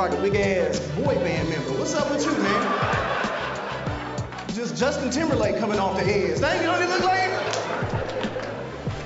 like a big ass boy band member. What's up with you, man? Just Justin Timberlake coming off the edge. That ain't what he look like?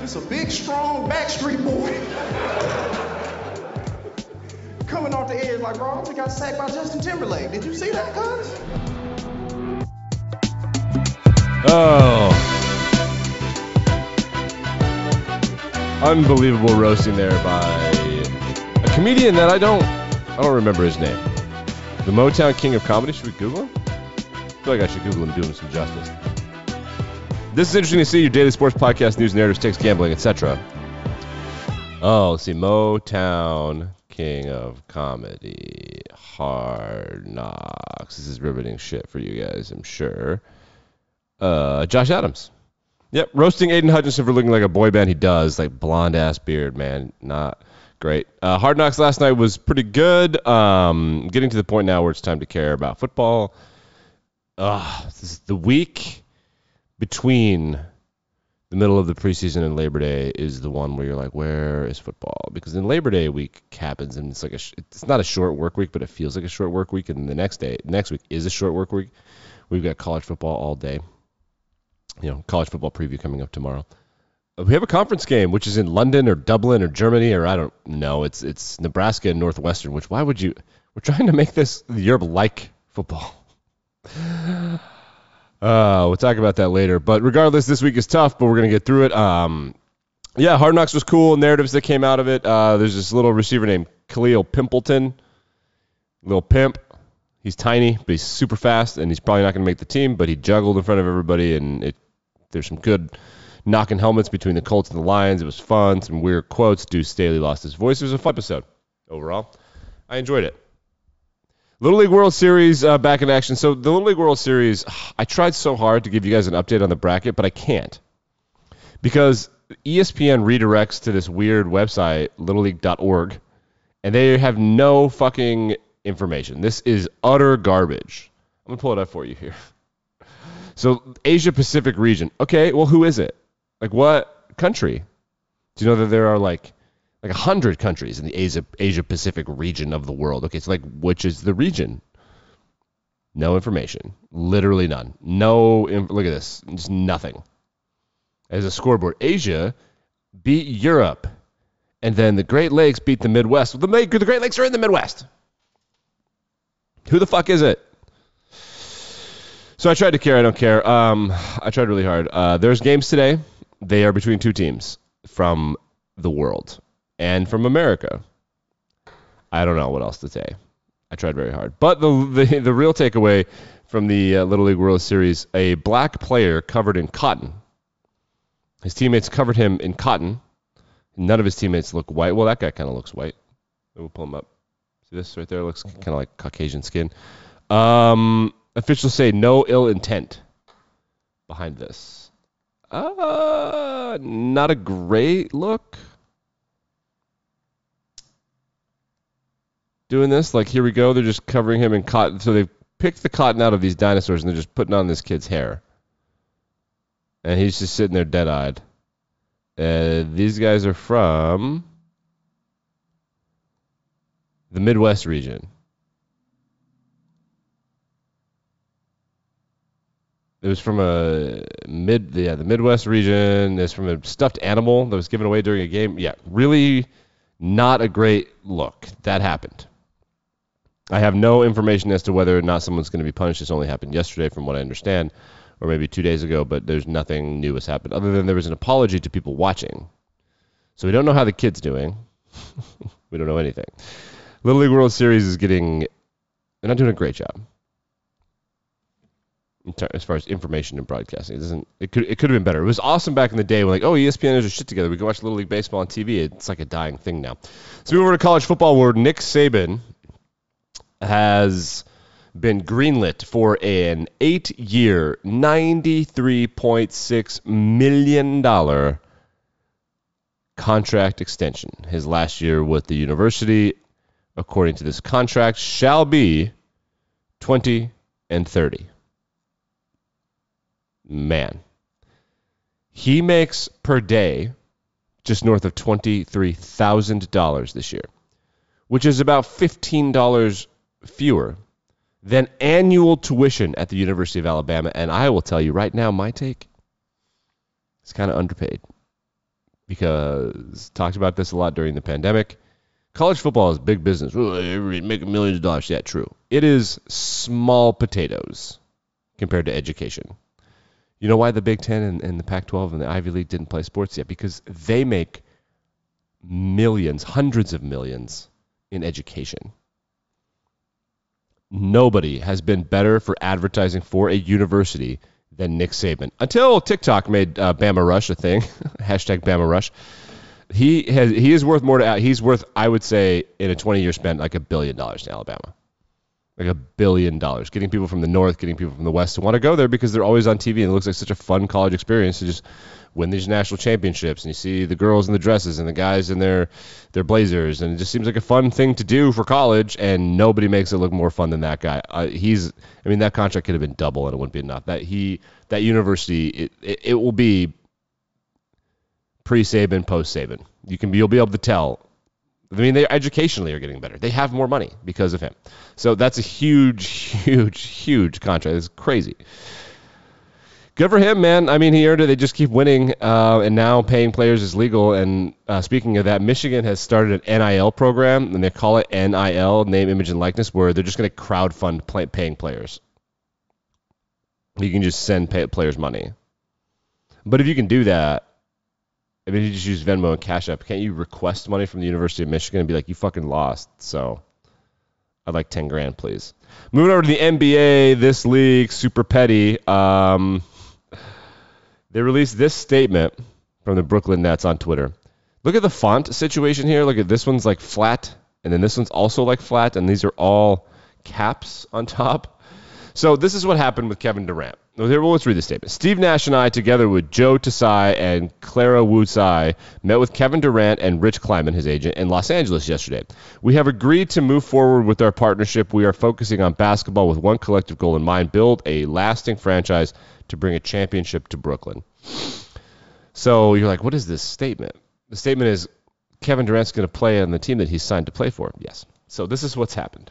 Just a big, strong Backstreet boy. coming off the edge like, bro, think got sacked by Justin Timberlake. Did you see that, cuz? Oh. Unbelievable roasting there by a comedian that I don't I don't remember his name. The Motown King of Comedy. Should we Google him? I feel like I should Google him, do him some justice. This is interesting to see your daily sports podcast, news, narratives, takes, gambling, etc. Oh, let's see. Motown King of Comedy. Hard Knocks. This is riveting shit for you guys, I'm sure. Uh, Josh Adams. Yep, roasting Aidan Hutchinson for looking like a boy band. He does, like blonde ass beard, man. Not great. Uh, Hard Knocks last night was pretty good. Um, getting to the point now where it's time to care about football. Uh, the week between the middle of the preseason and Labor Day is the one where you're like, where is football? Because then Labor Day week happens and it's like a, sh- it's not a short work week, but it feels like a short work week. And the next day, next week is a short work week. We've got college football all day you know, college football preview coming up tomorrow. We have a conference game, which is in London or Dublin or Germany or I don't know. It's it's Nebraska and Northwestern. Which why would you? We're trying to make this Europe like football. Uh, we'll talk about that later. But regardless, this week is tough, but we're gonna get through it. Um, yeah, Hard Knocks was cool. Narratives that came out of it. Uh, there's this little receiver named Kalil Pimpleton, little pimp. He's tiny, but he's super fast, and he's probably not going to make the team. But he juggled in front of everybody, and it, there's some good knocking helmets between the Colts and the Lions. It was fun. Some weird quotes. Deuce Staley lost his voice. It was a fun episode overall. I enjoyed it. Little League World Series uh, back in action. So the Little League World Series, I tried so hard to give you guys an update on the bracket, but I can't because ESPN redirects to this weird website, littleleague.org, and they have no fucking information. This is utter garbage. I'm gonna pull it up for you here. So Asia Pacific region. Okay, well who is it? Like what country? Do you know that there are like like a hundred countries in the Asia Asia Pacific region of the world? Okay, so like which is the region? No information. Literally none. No. Look at this. Just nothing. As a scoreboard, Asia beat Europe, and then the Great Lakes beat the Midwest. The, the Great Lakes are in the Midwest. Who the fuck is it? So I tried to care. I don't care. Um, I tried really hard. Uh, there's games today. They are between two teams from the world and from America. I don't know what else to say. I tried very hard. But the the, the real takeaway from the uh, Little League World Series: a black player covered in cotton. His teammates covered him in cotton. None of his teammates look white. Well, that guy kind of looks white. We'll pull him up. See this right there? Looks kind of like Caucasian skin. Um, officials say no ill intent behind this. Uh, not a great look. Doing this, like here we go. They're just covering him in cotton. So they've picked the cotton out of these dinosaurs and they're just putting on this kid's hair. And he's just sitting there dead eyed. Uh, these guys are from the Midwest region. It was from a mid, yeah, the Midwest region. It's from a stuffed animal that was given away during a game. Yeah, really not a great look. That happened. I have no information as to whether or not someone's going to be punished. This only happened yesterday, from what I understand, or maybe two days ago. But there's nothing new has happened other than there was an apology to people watching. So we don't know how the kid's doing. we don't know anything. Little League World Series is getting. They're not doing a great job as far as information and broadcasting. It doesn't. It could. It could have been better. It was awesome back in the day when like, oh, ESPN has their shit together. We can watch Little League baseball on TV. It's like a dying thing now. So we over to college football, where Nick Saban has been greenlit for an eight-year, ninety-three point six million dollar contract extension. His last year with the university, according to this contract, shall be twenty and thirty man. He makes per day just north of $23,000 this year, which is about $15 fewer than annual tuition at the University of Alabama. And I will tell you right now, my take is kind of underpaid because talked about this a lot during the pandemic. College football is big business. Making millions of dollars. Yeah, true. It is small potatoes compared to education. You know why the Big Ten and, and the Pac 12 and the Ivy League didn't play sports yet? Because they make millions, hundreds of millions in education. Nobody has been better for advertising for a university than Nick Saban until TikTok made uh, Bama Rush a thing. Hashtag Bama Rush. He has he is worth more to he's worth I would say in a 20 year span like a billion dollars to Alabama like a billion dollars. Getting people from the north, getting people from the west to want to go there because they're always on TV and it looks like such a fun college experience to just win these national championships. And you see the girls in the dresses and the guys in their their blazers, and it just seems like a fun thing to do for college. And nobody makes it look more fun than that guy. Uh, he's, I mean, that contract could have been double and it wouldn't be enough. That he, that university, it, it, it will be pre Saban, post Saban. You can be, you'll be able to tell I mean, they educationally are getting better. They have more money because of him. So that's a huge, huge, huge contract. It's crazy. Good for him, man. I mean, he earned it. They just keep winning, uh, and now paying players is legal. And uh, speaking of that, Michigan has started an NIL program, and they call it NIL, name, image, and likeness, where they're just going to crowdfund play, paying players. You can just send pay, players money. But if you can do that, I mean, you just use Venmo and Cash App. Can't you request money from the University of Michigan and be like, you fucking lost? So I'd like 10 grand, please. Moving over to the NBA, this league, super petty. Um, they released this statement from the Brooklyn Nets on Twitter. Look at the font situation here. Look at this one's like flat, and then this one's also like flat, and these are all caps on top. So this is what happened with Kevin Durant. Well, let's read the statement. Steve Nash and I, together with Joe Tsai and Clara Wu Tsai, met with Kevin Durant and Rich Kleiman, his agent, in Los Angeles yesterday. We have agreed to move forward with our partnership. We are focusing on basketball with one collective goal in mind build a lasting franchise to bring a championship to Brooklyn. So you're like, what is this statement? The statement is Kevin Durant's going to play on the team that he's signed to play for. Yes. So this is what's happened.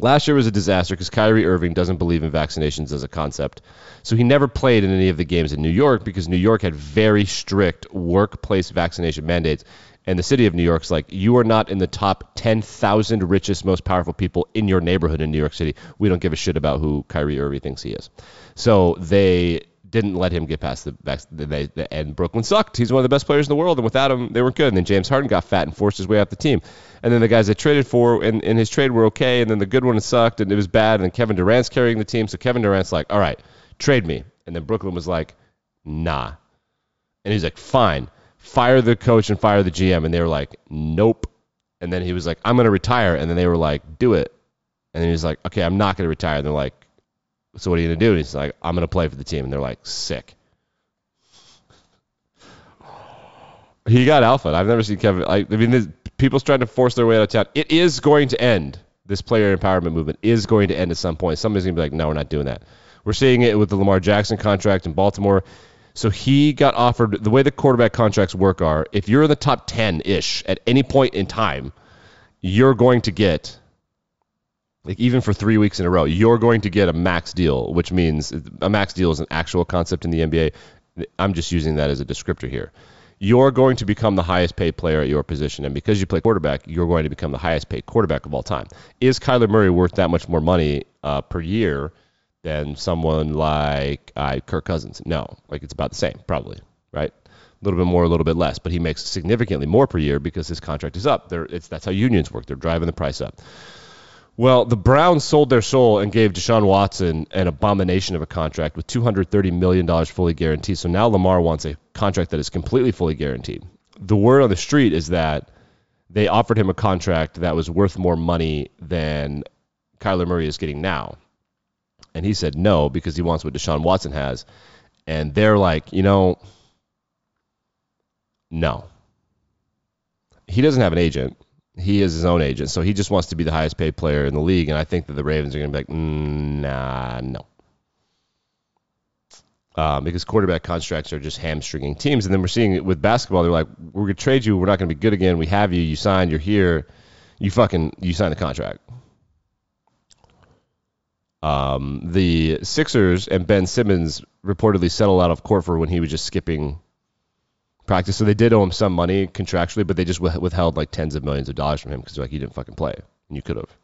Last year was a disaster because Kyrie Irving doesn't believe in vaccinations as a concept. So he never played in any of the games in New York because New York had very strict workplace vaccination mandates. And the city of New York's like, you are not in the top 10,000 richest, most powerful people in your neighborhood in New York City. We don't give a shit about who Kyrie Irving thinks he is. So they didn't let him get past the, the, the, and Brooklyn sucked. He's one of the best players in the world, and without him, they weren't good. And then James Harden got fat and forced his way off the team. And then the guys they traded for in, in his trade were okay, and then the good one sucked, and it was bad. And then Kevin Durant's carrying the team, so Kevin Durant's like, all right, trade me. And then Brooklyn was like, nah. And he's like, fine, fire the coach and fire the GM. And they were like, nope. And then he was like, I'm going to retire. And then they were like, do it. And then he was like, okay, I'm not going to retire. And they're like, so what are you to do? And he's like, I'm going to play for the team. And they're like, sick. He got alpha. I've never seen Kevin. I, I mean, this, people's trying to force their way out of town. It is going to end. This player empowerment movement is going to end at some point. Somebody's going to be like, no, we're not doing that. We're seeing it with the Lamar Jackson contract in Baltimore. So he got offered the way the quarterback contracts work are if you're in the top 10 ish at any point in time, you're going to get like even for three weeks in a row, you're going to get a max deal, which means a max deal is an actual concept in the NBA. I'm just using that as a descriptor here. You're going to become the highest paid player at your position, and because you play quarterback, you're going to become the highest paid quarterback of all time. Is Kyler Murray worth that much more money uh, per year than someone like uh, Kirk Cousins? No, like it's about the same, probably, right? A little bit more, a little bit less, but he makes significantly more per year because his contract is up. that's how unions work. They're driving the price up. Well, the Browns sold their soul and gave Deshaun Watson an abomination of a contract with $230 million fully guaranteed. So now Lamar wants a contract that is completely fully guaranteed. The word on the street is that they offered him a contract that was worth more money than Kyler Murray is getting now. And he said no because he wants what Deshaun Watson has. And they're like, you know, no. He doesn't have an agent he is his own agent, so he just wants to be the highest paid player in the league. And I think that the Ravens are going to be like, mm, nah, no. um, because quarterback contracts are just hamstringing teams. And then we're seeing it with basketball. They're like, we're gonna trade you. We're not gonna be good again. We have you. You signed. You're here. You fucking you signed the contract. Um, the Sixers and Ben Simmons reportedly settled out of court for when he was just skipping practice. So they did owe him some money contractually, but they just withheld like tens of millions of dollars from him because like you didn't fucking play and you could have.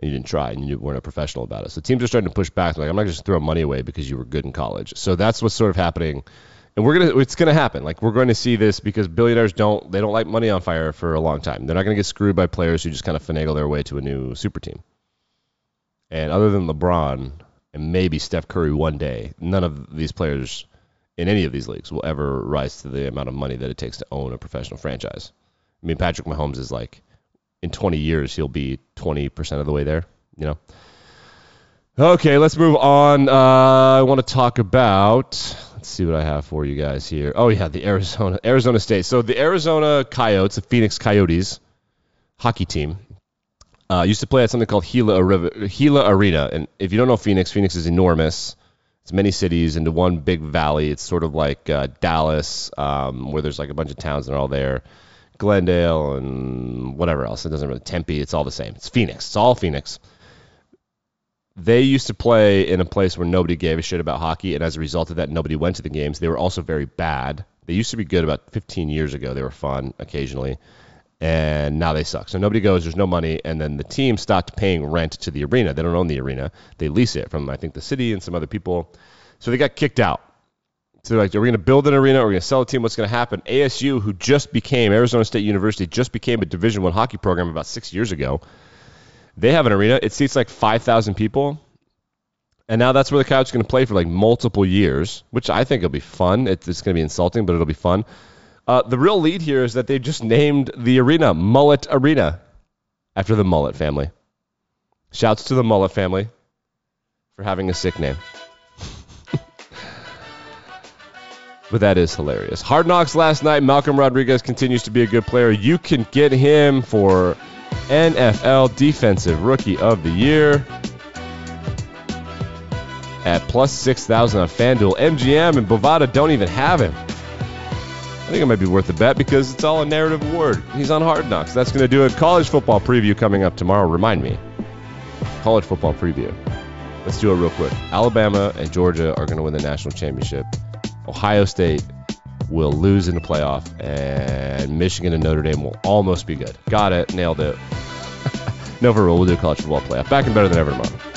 And you didn't try and you weren't a professional about it. So teams are starting to push back. They're like, I'm not just throwing money away because you were good in college. So that's what's sort of happening. And we're gonna it's gonna happen. Like we're going to see this because billionaires don't they don't like money on fire for a long time. They're not gonna get screwed by players who just kind of finagle their way to a new super team. And other than LeBron and maybe Steph Curry one day, none of these players in any of these leagues will ever rise to the amount of money that it takes to own a professional franchise. I mean, Patrick Mahomes is like, in 20 years, he'll be 20% of the way there, you know? Okay, let's move on. Uh, I want to talk about. Let's see what I have for you guys here. Oh yeah, the Arizona Arizona State. So the Arizona Coyotes, the Phoenix Coyotes hockey team, uh, used to play at something called Gila, Gila Arena. And if you don't know Phoenix, Phoenix is enormous. It's many cities into one big valley. It's sort of like uh, Dallas, um, where there's like a bunch of towns are all there. Glendale and whatever else. It doesn't really Tempe. It's all the same. It's Phoenix. It's all Phoenix. They used to play in a place where nobody gave a shit about hockey, and as a result of that, nobody went to the games. They were also very bad. They used to be good about 15 years ago. They were fun occasionally and now they suck. So nobody goes. There's no money, and then the team stopped paying rent to the arena. They don't own the arena. They lease it from I think the city and some other people. So they got kicked out. So like, are we going to build an arena? Are we going to sell a team? What's going to happen? ASU, who just became Arizona State University, just became a Division One hockey program about six years ago. They have an arena. It seats like 5,000 people. And now that's where the Coyotes are going to play for like multiple years, which I think will be fun. It's, it's going to be insulting, but it'll be fun. Uh, the real lead here is that they just named the arena Mullet Arena after the Mullet family. Shouts to the Mullet family for having a sick name. but that is hilarious. Hard Knocks last night. Malcolm Rodriguez continues to be a good player. You can get him for NFL Defensive Rookie of the Year at plus 6,000 on FanDuel. MGM and Bovada don't even have him. I think it might be worth a bet because it's all a narrative award. He's on Hard Knocks. That's going to do it. College football preview coming up tomorrow. Remind me. College football preview. Let's do it real quick. Alabama and Georgia are going to win the national championship. Ohio State will lose in the playoff, and Michigan and Notre Dame will almost be good. Got it. Nailed it. no, for real. We'll do a college football playoff. Back and better than ever tomorrow.